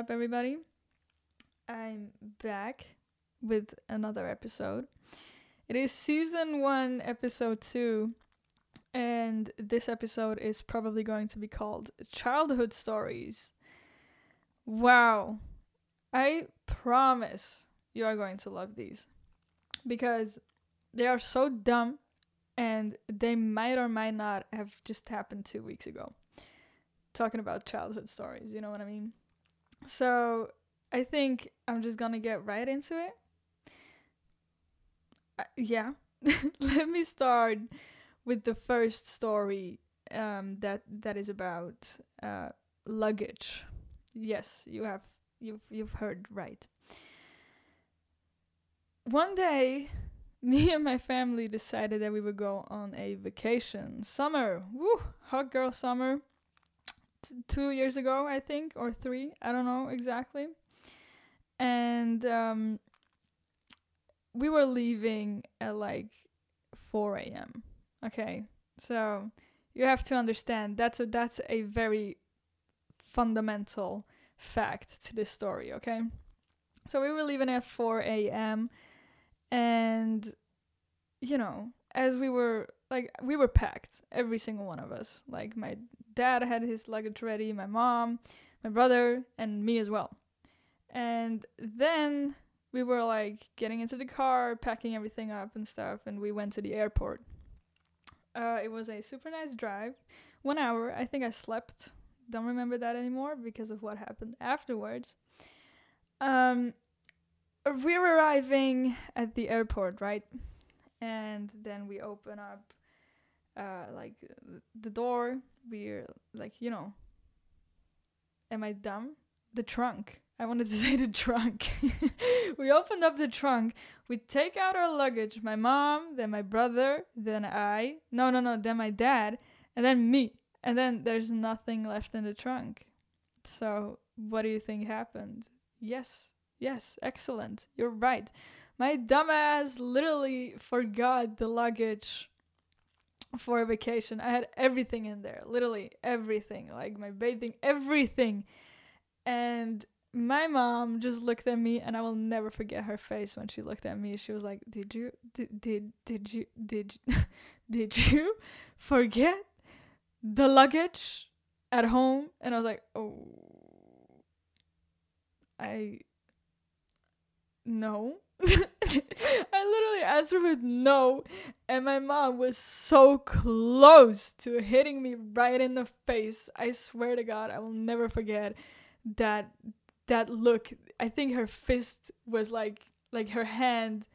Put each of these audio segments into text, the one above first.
Up, everybody? I'm back with another episode. It is season one, episode two, and this episode is probably going to be called Childhood Stories. Wow. I promise you are going to love these because they are so dumb and they might or might not have just happened two weeks ago talking about childhood stories, you know what I mean? So I think I'm just gonna get right into it. Uh, yeah, let me start with the first story um, that that is about uh, luggage. Yes, you have you've you've heard right. One day, me and my family decided that we would go on a vacation. Summer, woo, hot girl summer two years ago, I think, or three. I don't know exactly. And um, we were leaving at like 4 a.m. Okay, so you have to understand that's a that's a very fundamental fact to this story. Okay, so we were leaving at 4 a.m. and you know as we were like we were packed every single one of us like my dad had his luggage ready my mom my brother and me as well. And then we were like getting into the car packing everything up and stuff and we went to the airport. Uh, it was a super nice drive. One hour. I think i slept. Don't remember that anymore because of what happened afterwards. Um we're arriving at the airport right? And then we open up uh like the door we're like you know am i dumb? The trunk. I wanted to say the trunk. We opened up the trunk. We take out our luggage my mom then my brother then i no no no then my dad and then me. And then there's nothing left in the trunk. So what do you think happened? Yes yes excellent. You're right. My dumbass literally forgot the luggage for a vacation. I had everything in there, literally everything, like my bathing, everything. And my mom just looked at me and I will never forget her face when she looked at me. She was like, "Did you did did, did you did did you forget the luggage at home?" And I was like, "Oh, I no." I literally answered with no, and my mom was so close to hitting me right in the face. I swear to God, I will never forget that that look. I think her fist was like like her hand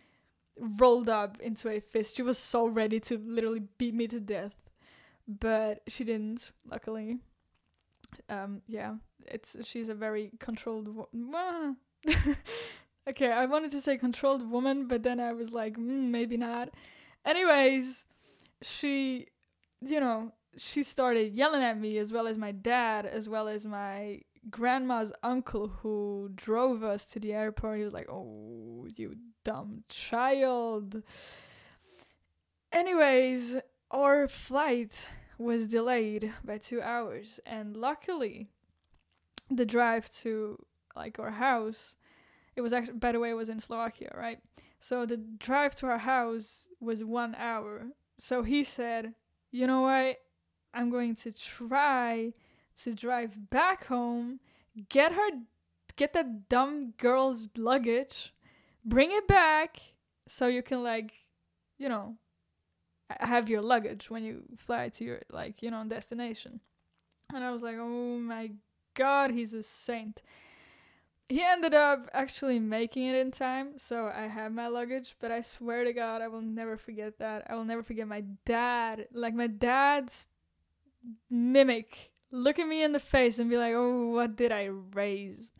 rolled up into a fist. She was so ready to literally beat me to death, but she didn't. Luckily, um, yeah, it's she's a very controlled. Wo- Okay, I wanted to say controlled woman, but then I was like, mm, maybe not. Anyways, she, you know, she started yelling at me as well as my dad, as well as my grandma's uncle who drove us to the airport. He was like, oh, you dumb child. Anyways, our flight was delayed by two hours, and luckily, the drive to like our house it was actually, by the way, it was in Slovakia, right? So the drive to our house was one hour. So he said, you know what? I'm going to try to drive back home, get her, get that dumb girl's luggage, bring it back so you can, like, you know, have your luggage when you fly to your, like, you know, destination. And I was like, oh my god, he's a saint he ended up actually making it in time, so I have my luggage, but I swear to God, I will never forget that. I will never forget my dad. Like, my dad's mimic look at me in the face and be like, oh, what did I raise?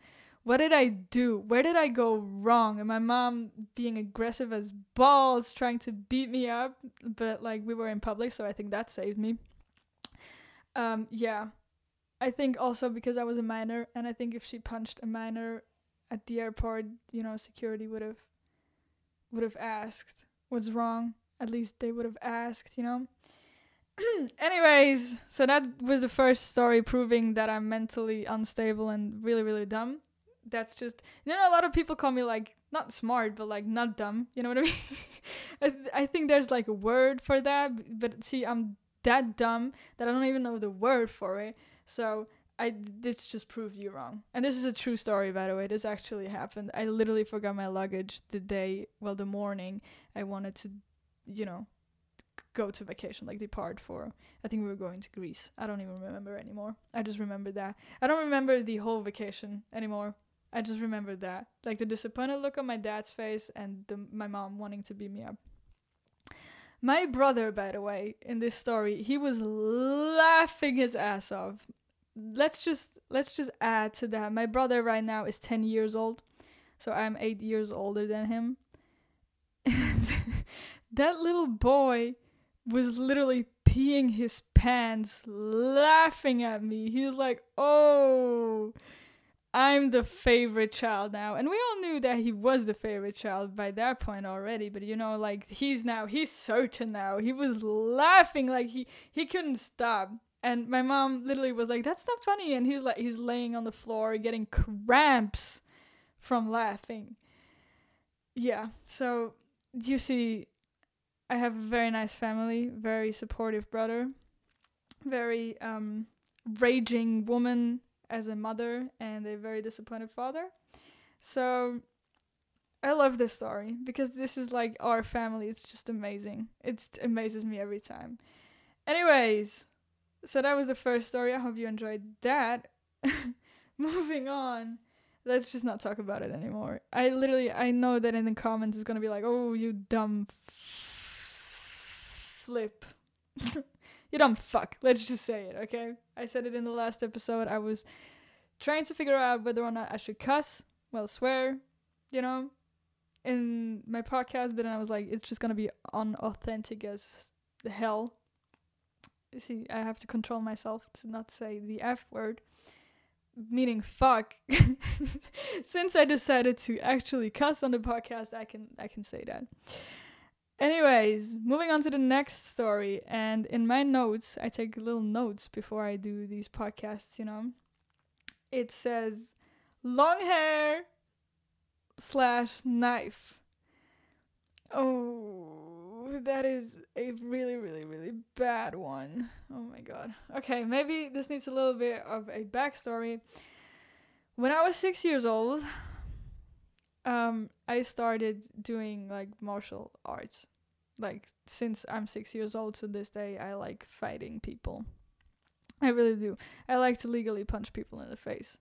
What did I do? Where did I go wrong? And my mom being aggressive as balls, trying to beat me up, but like we were in public, so I think that saved me. Um, yeah, I think also because I was a minor, and I think if she punched a minor at the airport, you know, security would have would have asked what's wrong. At least they would have asked, you know. Anyways, so that was the first story proving that I'm mentally unstable and really, really dumb. That's just, you know, a lot of people call me like not smart, but like not dumb. You know what I mean? I, th- I think there's like a word for that, but see, I'm that dumb that I don't even know the word for it. So I this just proved you wrong. And this is a true story, by the way. This actually happened. I literally forgot my luggage the day, well, the morning I wanted to, you know, go to vacation, like depart for. I think we were going to Greece. I don't even remember anymore. I just remember that. I don't remember the whole vacation anymore. I just remember that, like the disappointed look on my dad's face and the, my mom wanting to beat me up. My brother, by the way, in this story, he was laughing his ass off. Let's just let's just add to that. My brother right now is 10 years old. So I'm 8 years older than him. And that little boy was literally peeing his pants laughing at me. He was like, "Oh, I'm the favorite child now. And we all knew that he was the favorite child by that point already, but you know, like he's now he's certain now. He was laughing like he he couldn't stop. And my mom literally was like, "That's not funny." And he's like he's laying on the floor getting cramps from laughing. Yeah. So, you see I have a very nice family, very supportive brother, very um raging woman as a mother and a very disappointed father. So I love this story because this is like our family. It's just amazing. It amazes me every time. Anyways, so that was the first story. I hope you enjoyed that. Moving on. Let's just not talk about it anymore. I literally I know that in the comments it's going to be like, "Oh, you dumb flip." you dumb fuck. Let's just say it, okay? I said it in the last episode. I was trying to figure out whether or not I should cuss, well, swear, you know, in my podcast, but then I was like, it's just gonna be unauthentic as the hell. You see, I have to control myself to not say the F word, meaning fuck. Since I decided to actually cuss on the podcast, I can I can say that. Anyways, moving on to the next story. And in my notes, I take little notes before I do these podcasts, you know. It says long hair slash knife. Oh, that is a really, really, really bad one. Oh my god. Okay, maybe this needs a little bit of a backstory. When I was six years old, um, I started doing like martial arts. Like since I'm six years old to this day, I like fighting people. I really do. I like to legally punch people in the face.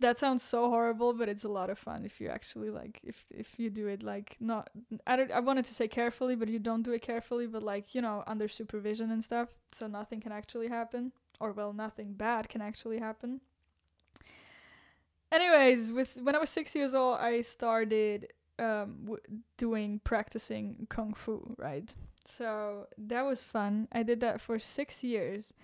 That sounds so horrible, but it's a lot of fun if you actually like if if you do it like not I don't I wanted to say carefully, but you don't do it carefully, but like, you know, under supervision and stuff, so nothing can actually happen or well, nothing bad can actually happen. Anyways, with when I was 6 years old, I started um w- doing practicing kung fu, right? So that was fun. I did that for 6 years.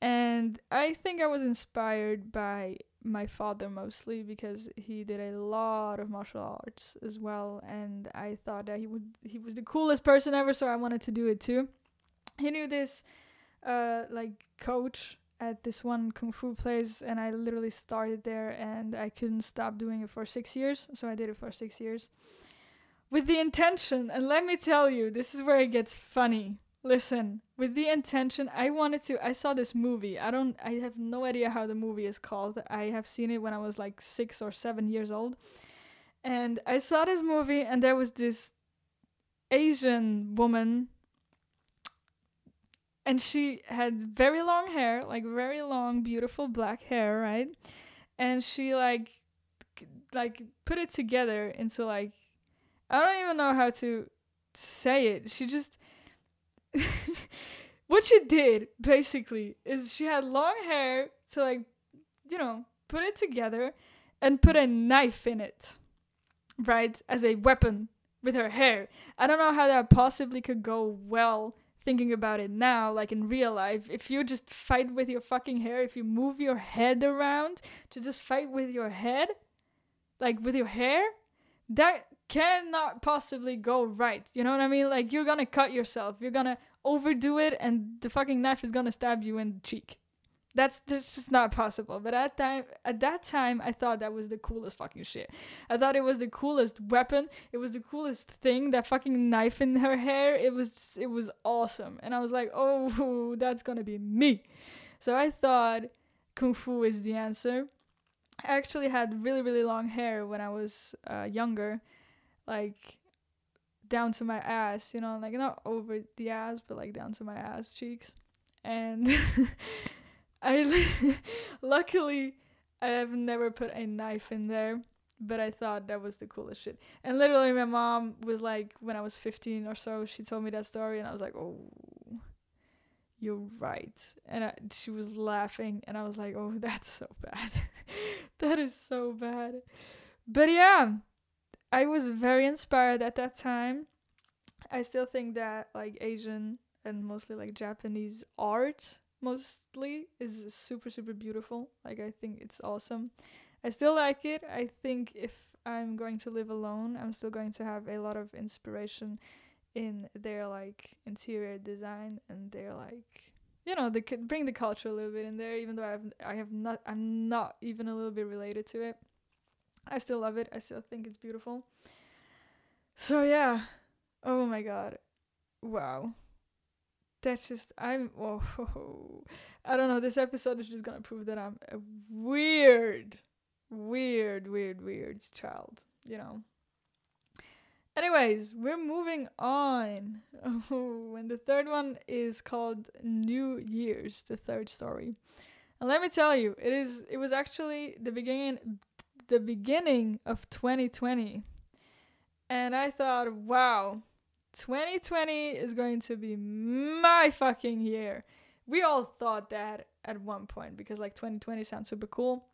And I think I was inspired by my father mostly because he did a lot of martial arts as well and I thought that he would he was the coolest person ever so I wanted to do it too. He knew this uh like coach at this one kung fu place and I literally started there and I couldn't stop doing it for 6 years so I did it for 6 years. With the intention and let me tell you this is where it gets funny. Listen with the intention i wanted to i saw this movie. I don't i have no idea how the movie is called. I have seen it when i was like six or seven years old. And i saw this movie and there was this asian woman and she had very long hair like very long beautiful black hair right? And she like like put it together into like i don't even know how to say it. She just what she did basically is she had long hair to like you know put it together and put a knife in it right as a weapon with her hair. I don't know how that possibly could go well thinking about it now like in real life if you just fight with your fucking hair if you move your head around to just fight with your head like with your hair that cannot possibly go right. You know what I mean? Like you're gonna cut yourself. You're gonna overdo it and the fucking knife is gonna stab you in the cheek. That's that's just not possible. But at time at that time I thought that was the coolest fucking shit. I thought it was the coolest weapon. It was the coolest thing. That fucking knife in her hair. It was just, it was awesome. And I was like, "Oh, that's to be me." So I thought kung fu is the answer. I actually had really really long hair when I was uh, younger. Like down to my ass, you know, like not over the ass, but like down to my ass cheeks. And I luckily I have never put a knife in there, but I thought that was the coolest shit. And literally, my mom was like, when I was 15 or so, she told me that story, and I was like, oh, you're right. And I, she was laughing, and I was like, oh, that's so bad. that is so bad. But yeah, I was very inspired at that time. I still think that like Asian and mostly like Japanese art mostly is super super beautiful. Like I think it's awesome. I still like it. I think if I'm going to live alone, I'm still going to have a lot of inspiration in their like interior design and their like you know they could bring the culture a little bit in there even though I have I have not I'm not even a little bit related to it. I still love it. I still think it's beautiful. So yeah. Oh my god. Wow that's just I'm oh I don't know. This episode is just gonna prove that I'm a weird, weird, weird, weird child. You know. Anyways, we're moving on. And the third one is called New Year's, the third story. And let me tell you, it is it was actually the beginning the beginning of 2020. And I thought, wow, 2020 is going to be my fucking year. We all thought that at one point because like 2020 sounds super cool.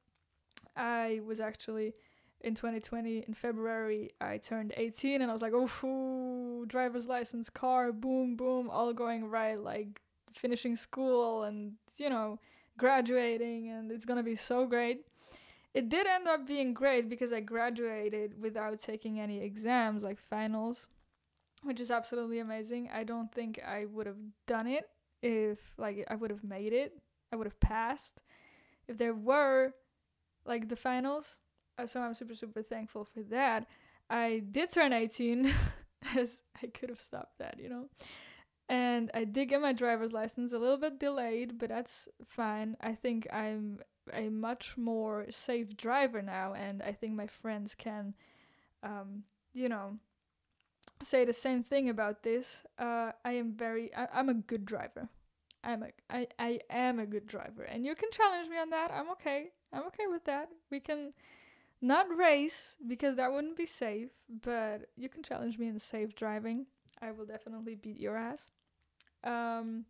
I was actually in 2020 in February I turned 18 and I was like, "Oh, driver's license, car, boom boom, all going right like finishing school and you know, graduating and it's going to be so great." It did end up being great because I graduated without taking any exams like finals which is absolutely amazing. I don't think I would have done it if like I would have made it. I would have passed if there were like the finals. Uh, so I'm super super thankful for that. I did turn 18 as I could have stopped that, you know. And I did get my driver's license a little bit delayed, but that's fine. I think I'm a much more safe driver now and I think my friends can um you know say the same thing about this. Uh, I am very, I, I'm a good driver. I'm a, I, I am a good driver, and you can challenge me on that. I'm okay. I'm okay with that. We can not race because that wouldn't be safe, but you can challenge me in safe driving. I will definitely beat your ass. Um,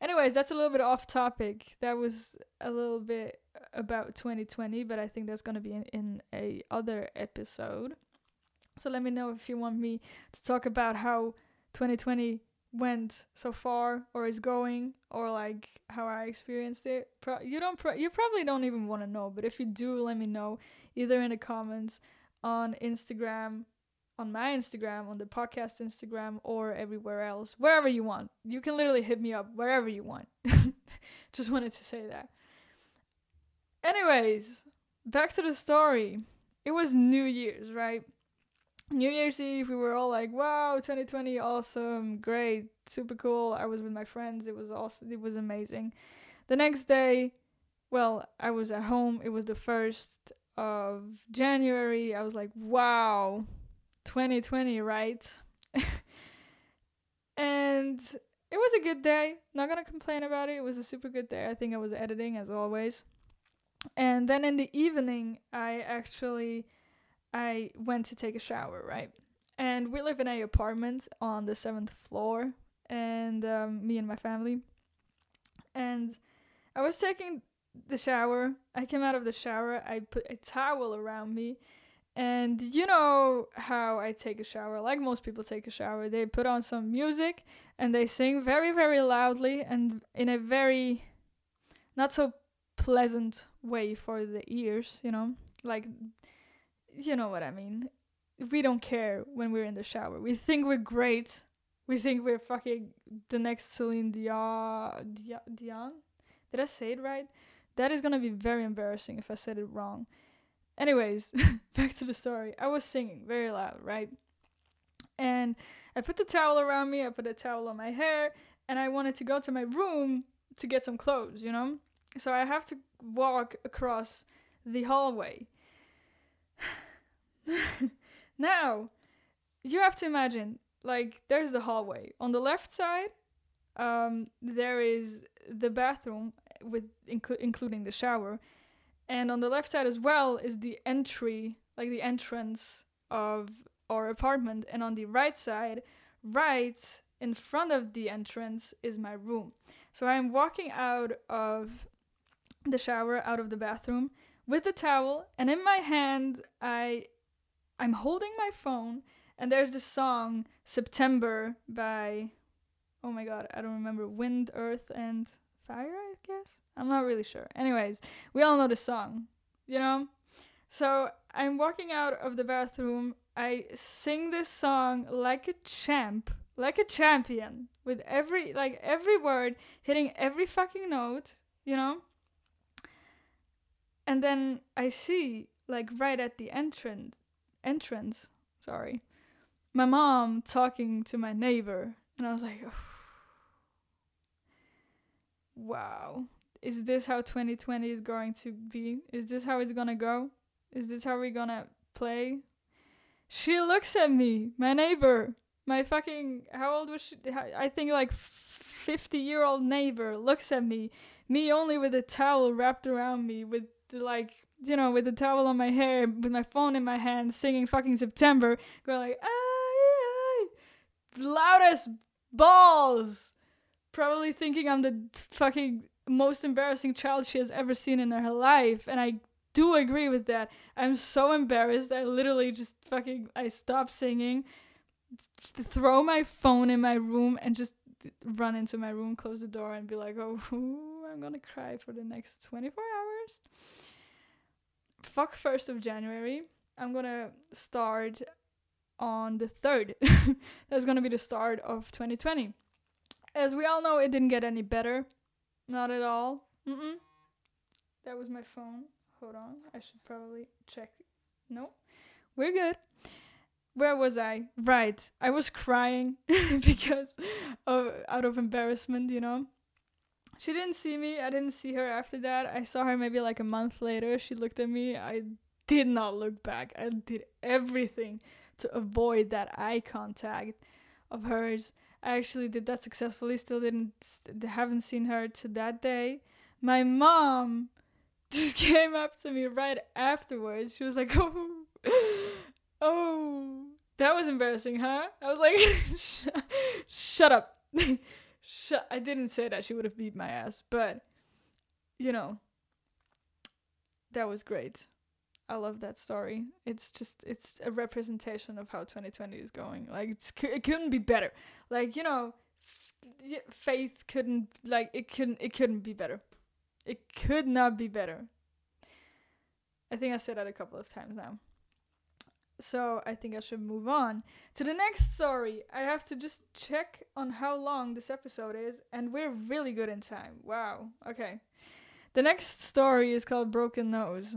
anyways, that's a little bit off topic. That was a little bit about 2020, but I think that's gonna be in, in a other episode. So let me know if you want me to talk about how 2020 went so far or is going or like how I experienced it. Pro- you don't pro- you probably don't even want to know, but if you do, let me know either in the comments on Instagram, on my Instagram, on the podcast Instagram or everywhere else, wherever you want. You can literally hit me up wherever you want. Just wanted to say that. Anyways, back to the story. It was New Year's, right? New Year's Eve, we were all like, "Wow, 2020, awesome, great, super cool." I was with my friends. It was awesome. It was amazing. The next day, well, I was at home. It was the first of January. I was like, "Wow, 2020, right?" and it was a good day. Not gonna complain about it. It was a super good day. I think I was editing as always. And then in the evening, I actually I went to take a shower, right? And we live in a apartment on the seventh floor, and um, me and my family. And I was taking the shower. I came out of the shower. I put a towel around me. And you know how I take a shower, like most people take a shower. They put on some music and they sing very, very loudly and in a very not so pleasant way for the ears, you know? Like you know what I mean. We don't care when we're in the shower. We think we're great we think we're fucking the next Celine Dion. Dion? Did I say it right? That is gonna be very embarrassing if I said it wrong. Anyways, back to the story. I was singing very loud, right? And I put the towel around me, I put a towel on my hair, and I wanted to go to my room to get some clothes, you know? So I have to walk across the hallway. now, you have to imagine like there's the hallway. On the left side, um, there is the bathroom with inclu- including the shower, and on the left side as well is the entry, like the entrance of our apartment, and on the right side, right in front of the entrance is my room. So I'm walking out of the shower, out of the bathroom with the towel, and in my hand I I'm holding my phone and there's the song September by oh my god, I don't remember Wind, Earth and Fire, I guess. I'm not really sure. Anyways, we all know the song, you know? So I'm walking out of the bathroom. I sing this song like a champ like a champion with every like every word hitting every fucking note, you know? And then I see like right at the entrance entrance, sorry. My mom talking to my neighbor and I was like, oh. "Wow. Is this how 2020 is going to be? Is this how it's to go? Is this how we're to play?" She looks at me, my neighbor, my fucking how old was she? I think like 50 year old neighbor looks at me, me only with a towel wrapped around me, with like you know with the towel on my hair, with my phone in my hand, singing fucking September, going like ah, loudest balls, probably thinking I'm the fucking most embarrassing child she has ever seen in her life, and I do agree with that. I'm so embarrassed. I literally just fucking I stopped singing throw my phone in my room and just run into my room, close the door, and be like, oh, I'm gonna cry for the next 24 hours. Fuck 1st of January. I'm gonna start on the 3rd. That's gonna be the start of 2020. As we all know, it didn't get any better. Not at all. Mm-mm. That was my phone. Hold on. I should probably check. No, we're good where was I? Right. I was crying because of out of embarrassment, you know. She didn't see me. I didn't see her after that. I saw her maybe like a month later. She looked at me. I did not look back. I did everything to avoid that eye contact of hers. I actually did that successfully. Still didn't haven't seen her to that day. My mom just came up to me right afterwards. She was like, "Oh, oh, that was embarrassing, huh? I was like, shut up. Shut. I didn't say that she would have beat my ass, but you know, that was great. I love that story. It's just it's a representation of how 2020 is going. Like it's it couldn't be better. Like you know, f- faith couldn't like it couldn't it couldn't be better. It could not be better. I think I said that a couple of times now. So I think I should move on to the next story. I have to just check on how long this episode is, and we're really good in time. Wow. Okay. The next story is called Broken Nose.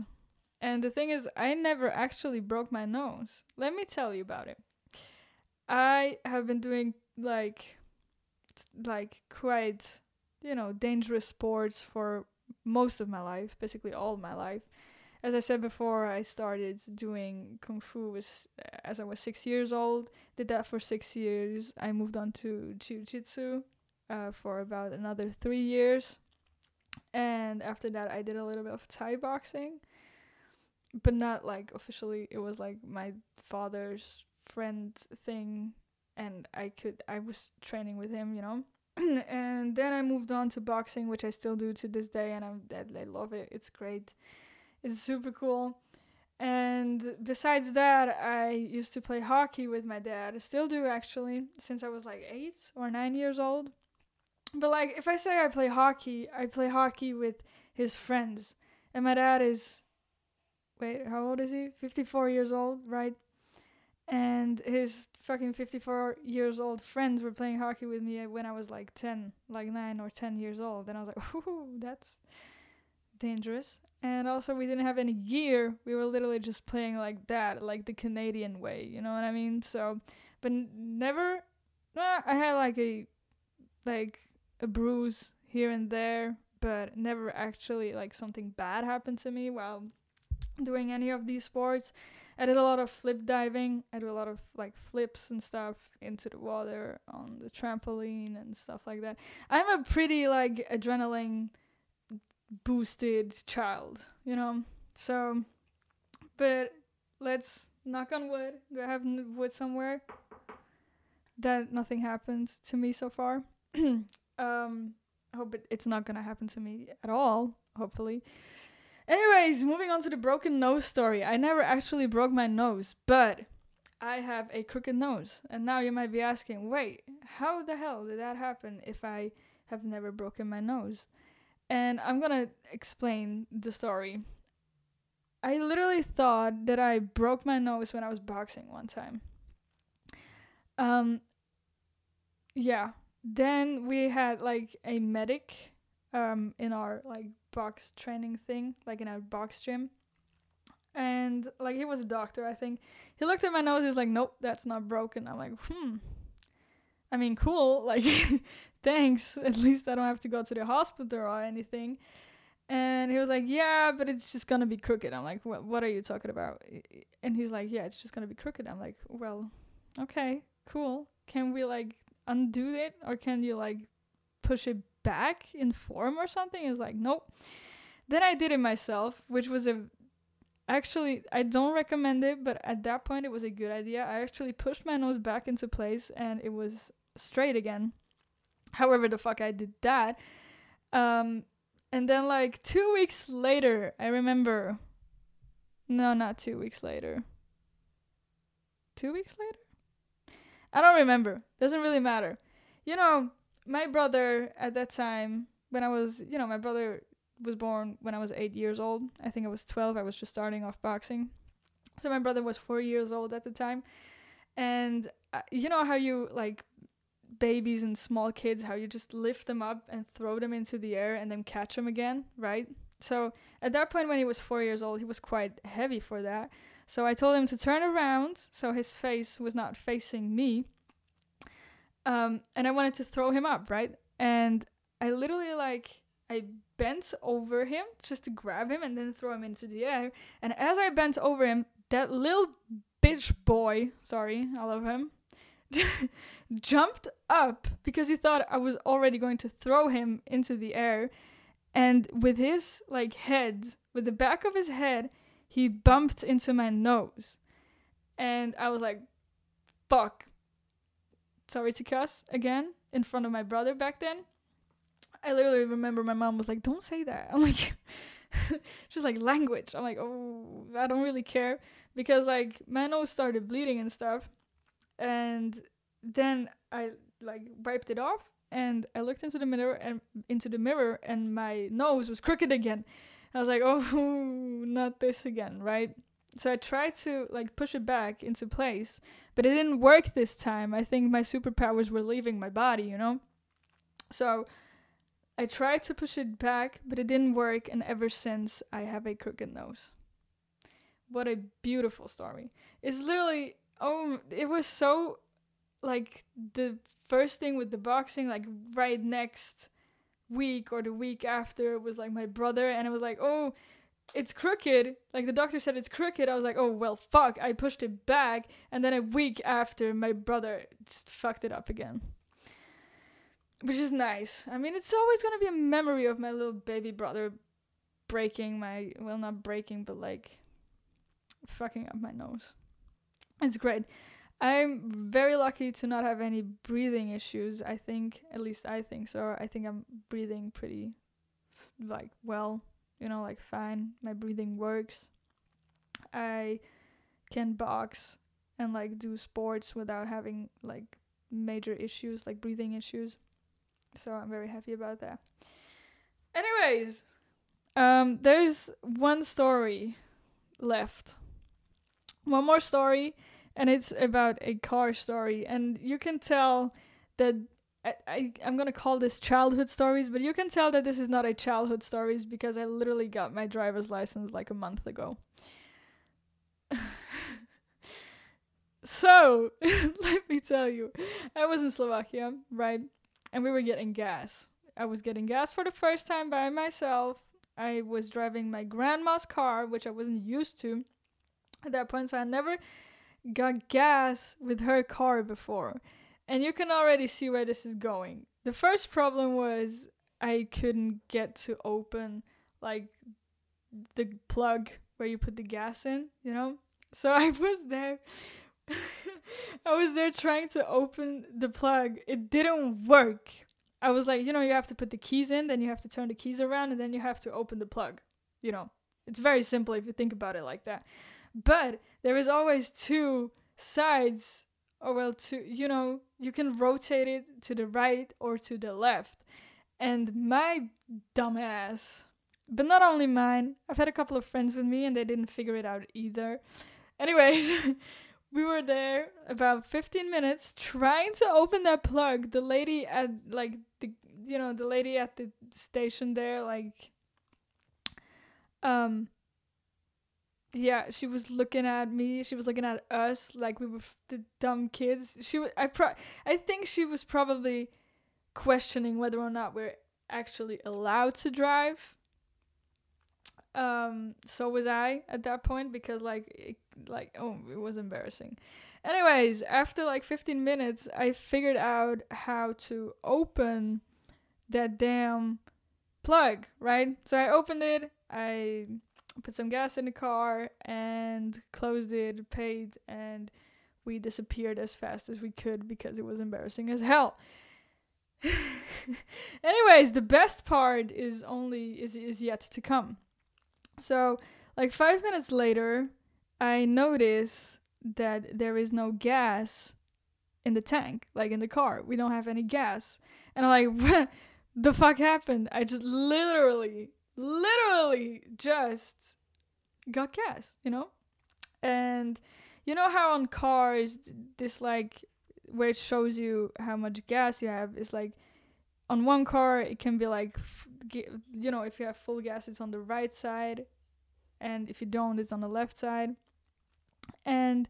And the thing is, I never actually broke my nose. Let me tell you about it. I have been doing like like quite, you know, dangerous sports for most of my life, basically all my life as I said before, I started doing kung fu was as I was six years old. Did that for six years. I moved on to jiu-jitsu uh, for about another three years, and after that, I did a little bit of Thai boxing, but not like officially. It was like my father's friend thing, and I could I was training with him, you know. and then I moved on to boxing, which I still do to this day, and I'm I love it. It's great it's super cool. And besides that, I used to play hockey with my dad. I still do actually, since I was like eight or nine years old. But like, if I say I play hockey, I play hockey with his friends. And my dad is, wait, how old is he? 54 years old, right? and his fucking 54 years old friends were playing hockey with me when I was like 10, like 9 or 10 years old. And I was like, ooh, that's dangerous. And also, we didn't have any gear. We were literally just playing like that, like the Canadian way, you know what I mean? So, but never, I had like a, like a bruise here and there, but never actually like something bad happened to me while doing any of these sports. I did a lot of flip diving. I do a lot of like flips and stuff into the water on the trampoline and stuff like that. I'm a pretty like adrenaline boosted child, you know? So, but let's knock on wood. Do I have wood somewhere? That nothing happened to me so far. um, I hope it, it's not gonna happen to me at all, hopefully. Anyways, moving on to the broken nose story. I never actually broke my nose, but I have a crooked nose. And now you might be asking, wait, how the hell did that happen if I have never broken my nose? And I'm gonna explain the story. I literally thought that I broke my nose when I was boxing one time. Um, yeah. Then we had like a medic um in our like box training thing, like in our box gym. And like he was a doctor, I think. He looked at my nose, he was like, Nope, that's not broken. I'm like, hmm. I mean, cool, like thanks. At least I don't have to go to the hospital or anything. And he was like, Yeah, but it's just gonna be crooked. I'm like, What what are you talking about? And he's like, Yeah, it's just gonna be crooked. I'm like, Well, okay, cool. Can we like undo it or can you like push it back in form or something? He's like, nope. Then I did it myself, which was a actually I don't recommend it, but at that point it was a good idea. I actually pushed my nose back into place and it was straight again. However, the fuck I did that. Um and then like 2 weeks later, I remember no, not 2 weeks later. 2 weeks later? I don't remember. Doesn't really matter. You know, my brother at that time, when I was, you know, my brother was born when I was eight years old. I think I was 12. I was just starting off boxing. So my brother was four years old at the time. And uh, you know how you, like, babies and small kids, how you just lift them up and throw them into the air and then catch them again, right? So at that point, when he was four years old, he was quite heavy for that. So I told him to turn around so his face was not facing me. Um, and I wanted to throw him up, right? And I literally like I bent over him just to grab him and then throw him into the air. And as I bent over him, that little bitch boy, sorry, I love him, jumped up because he thought I was already going to throw him into the air. And with his like head, with the back of his head, he bumped into my nose. And I was like, fuck. Sorry to cuss again in front of my brother back then. I literally remember my mom was like, don't say that. I'm like, she's like language. I'm like, oh, I don't really care. Because like my nose started bleeding and stuff. And then I like wiped it off and I looked into the mirror and into the mirror and my nose was crooked again. I was like, oh, not this again, right? So I tried to like push it back into place, but it didn't work this time. I think my superpowers were leaving my body, you know? So I tried to push it back, but it didn't work, and ever since I have a crooked nose. What a beautiful story. It's literally oh it was so like the first thing with the boxing, like right next week or the week after it was like my brother and I was like, "Oh, it's crooked." Like the doctor said it's crooked. I was like, "Oh, well, fuck." I pushed it back and then a week after my brother just fucked it up again. Which is nice. I mean, it's always going to be a memory of my little baby brother breaking my well, not breaking, but like fucking up my nose. It's great. I'm very lucky to not have any breathing issues. I think, at least I think so. I think I'm breathing pretty, like, well, you know, like, fine. My breathing works. I can box and, like, do sports without having, like, major issues, like breathing issues. So I'm very happy about that. Anyways, um, there's one story left. One more story and it's about a car story. And you can tell that I, I I'm gonna call this childhood stories, but you can tell that this is not a childhood stories because I literally got my driver's license like a month ago. so let me tell you, I was in Slovakia, right? And we were getting gas. I was getting gas for the first time by myself. I was driving my grandma's car, which I wasn't used to at that point, so I never got gas with her car before. And you can already see where this is going. The first problem was I couldn't get to open like the plug where you put the gas in, you know? So I was there. I was there trying to open the plug. It didn't work. I was like, you know, you have to put the keys in, then you have to turn the keys around, and then you have to open the plug. You know, it's very simple if you think about it like that. But there is always two sides, or well, two, you know, you can rotate it to the right or to the left. And my dumbass, but not only mine, I've had a couple of friends with me and they didn't figure it out either. Anyways, we were there about 15 minutes trying to open that plug. The lady at like the you know, the lady at the station there like um yeah, she was looking at me. She was looking at us like we were f- the dumb kids. She was I pro- I think she was probably questioning whether or not we're actually allowed to drive um so was i at that point because like it, like oh it was embarrassing anyways after like 15 minutes i figured out how to open that damn plug right so i opened it i put some gas in the car and closed it paid and we disappeared as fast as we could because it was embarrassing as hell anyways the best part is only is is yet to come so, like five minutes later, I notice that there is no gas in the tank, like in the car. We don't have any gas. And I'm like, what the fuck happened? I just literally, literally just got gas, you know? And you know how on cars, this like, where it shows you how much gas you have is like, on one car it can be like you know if you have full gas it's on the right side and if you don't it's on the left side and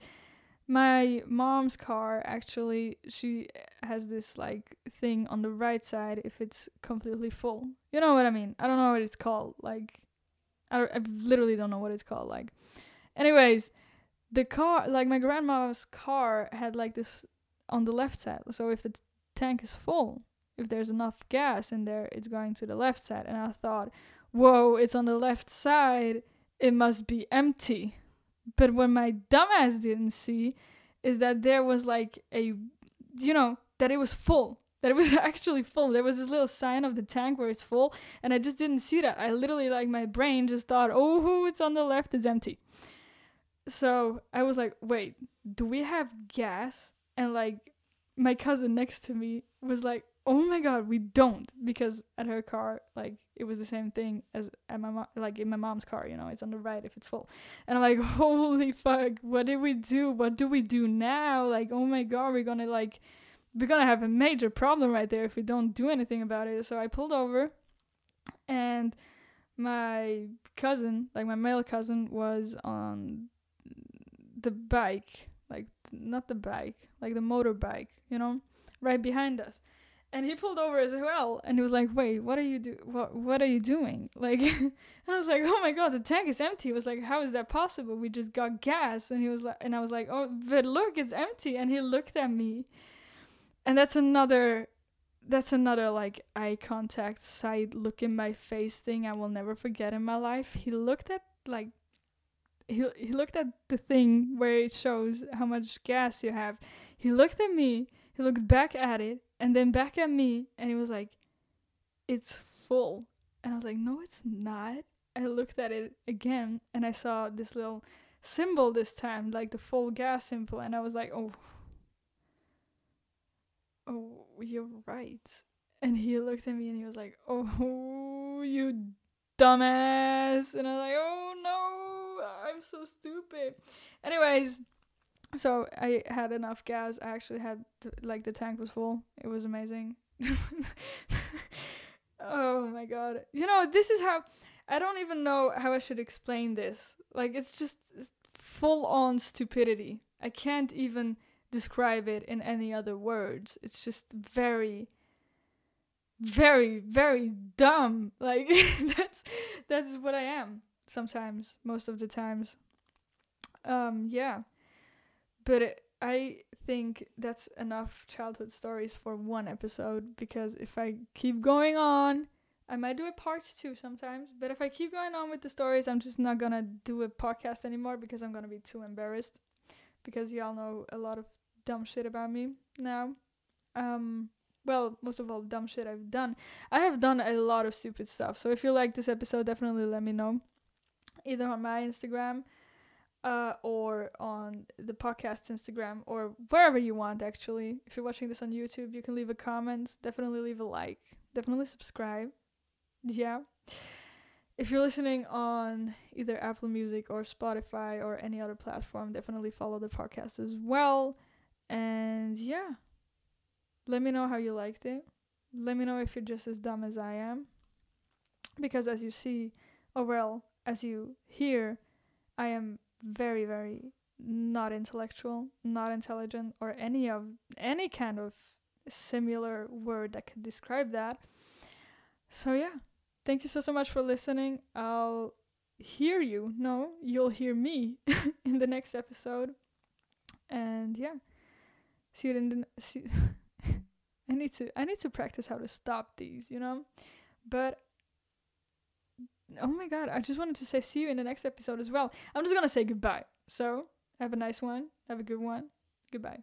my mom's car actually she has this like thing on the right side if it's completely full you know what i mean i don't know what it's called like i, I literally don't know what it's called like anyways the car like my grandma's car had like this on the left side so if the t- tank is full if there's enough gas in there, it's going to the left side. And I thought, whoa, it's on the left side. It must be empty. But what my dumbass didn't see is that there was like a, you know, that it was full. That it was actually full. There was this little sign of the tank where it's full. And I just didn't see that. I literally, like, my brain just thought, oh, it's on the left, it's empty. So I was like, wait, do we have gas? And like, my cousin next to me was like, oh my god we don't because at her car like it was the same thing as at my mom like in my mom's car you know it's on the right if it's full. And i'm like holy fuck what did we do? What do we do now? Like oh my god we're gonna like we're gonna have a major problem right there if we don't do anything about it. So i pulled over and my cousin like my male cousin was on the bike like not the bike like the motorbike you know right behind us and he pulled over as well and he was like wait what are you do what what are you doing? Like i was like oh my god the tank is empty. He was like how is that possible? We just got gas. And he was like and i was like oh but look it's empty. And he looked at me. And that's another that's another like eye contact side look in my face thing i will never forget in my life. He looked at like he, he looked at the thing where it shows how much gas you have. He looked at me. He looked back at it and then back at me and he was like it's full. And i was like no it's not. I looked at it again and i saw this little symbol this time like the full gas symbol and i was like oh oh you're right. And he looked at me and he was like oh you dumbass. And i was like oh no i'm so stupid. Anyways so I had enough gas. I actually had to, like the tank was full. It was amazing. oh my god. You know, this is how I don't even know how I should explain this. Like it's just full on stupidity. I can't even describe it in any other words. It's just very very very dumb. Like that's that's what I am sometimes, most of the times. Um yeah. But I think that's enough childhood stories for one episode because if I keep going on, I might do a part two sometimes. But if I keep going on with the stories, I'm just not gonna do a podcast anymore because I'm gonna be too embarrassed. Because y'all know a lot of dumb shit about me now. Um, well, most of all, dumb shit I've done. I have done a lot of stupid stuff. So if you like this episode, definitely let me know. Either on my Instagram uh, or on the podcast Instagram or wherever you want, actually. If you're watching this on YouTube, you can leave a comment. Definitely leave a like. Definitely subscribe. Yeah. If you're listening on either Apple Music or Spotify or any other platform, definitely follow the podcast as well. And yeah, let me know how you liked it. Let me know if you're just as dumb as I am. Because as you see, or well, as you hear, I am very very not intellectual, not intelligent, or any of any kind of similar word that could describe that. So yeah, thank you so so much for listening. I'll hear you. No, you'll hear me in the next episode. And yeah, see you in the see. I need to I need to practice how to stop these, you know. But oh my god, I just wanted to say see you in the next episode as well. I'm just gonna say goodbye. So have a nice one, have a good one. Goodbye.